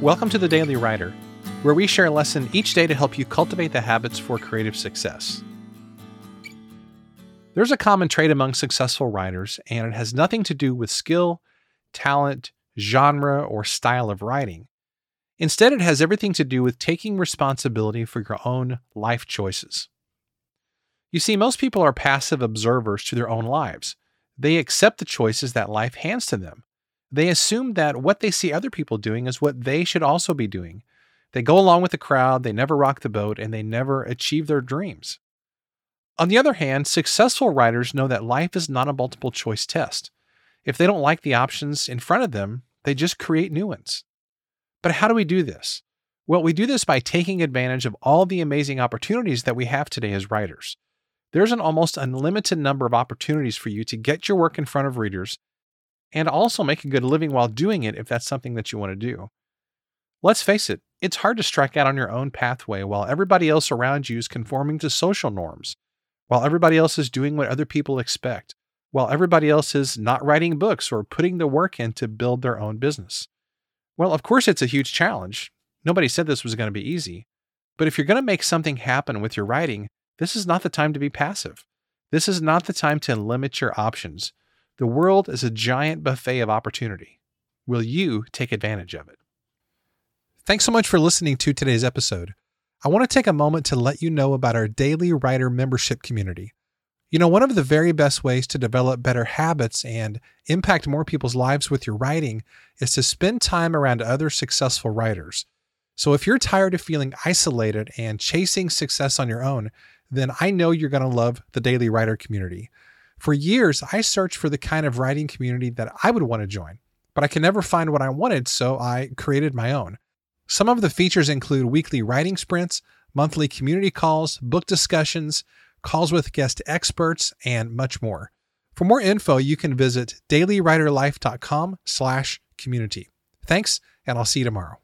Welcome to the Daily Writer, where we share a lesson each day to help you cultivate the habits for creative success. There's a common trait among successful writers, and it has nothing to do with skill, talent, genre, or style of writing. Instead, it has everything to do with taking responsibility for your own life choices. You see, most people are passive observers to their own lives. They accept the choices that life hands to them. They assume that what they see other people doing is what they should also be doing. They go along with the crowd, they never rock the boat, and they never achieve their dreams. On the other hand, successful writers know that life is not a multiple choice test. If they don't like the options in front of them, they just create new ones. But how do we do this? Well, we do this by taking advantage of all the amazing opportunities that we have today as writers. There's an almost unlimited number of opportunities for you to get your work in front of readers and also make a good living while doing it if that's something that you want to do. Let's face it, it's hard to strike out on your own pathway while everybody else around you is conforming to social norms, while everybody else is doing what other people expect, while everybody else is not writing books or putting the work in to build their own business. Well, of course, it's a huge challenge. Nobody said this was going to be easy. But if you're going to make something happen with your writing, this is not the time to be passive. This is not the time to limit your options. The world is a giant buffet of opportunity. Will you take advantage of it? Thanks so much for listening to today's episode. I want to take a moment to let you know about our daily writer membership community. You know, one of the very best ways to develop better habits and impact more people's lives with your writing is to spend time around other successful writers. So if you're tired of feeling isolated and chasing success on your own, then I know you're going to love the Daily Writer community. For years, I searched for the kind of writing community that I would want to join, but I could never find what I wanted, so I created my own. Some of the features include weekly writing sprints, monthly community calls, book discussions, calls with guest experts, and much more. For more info, you can visit dailywriterlife.com slash community. Thanks, and I'll see you tomorrow.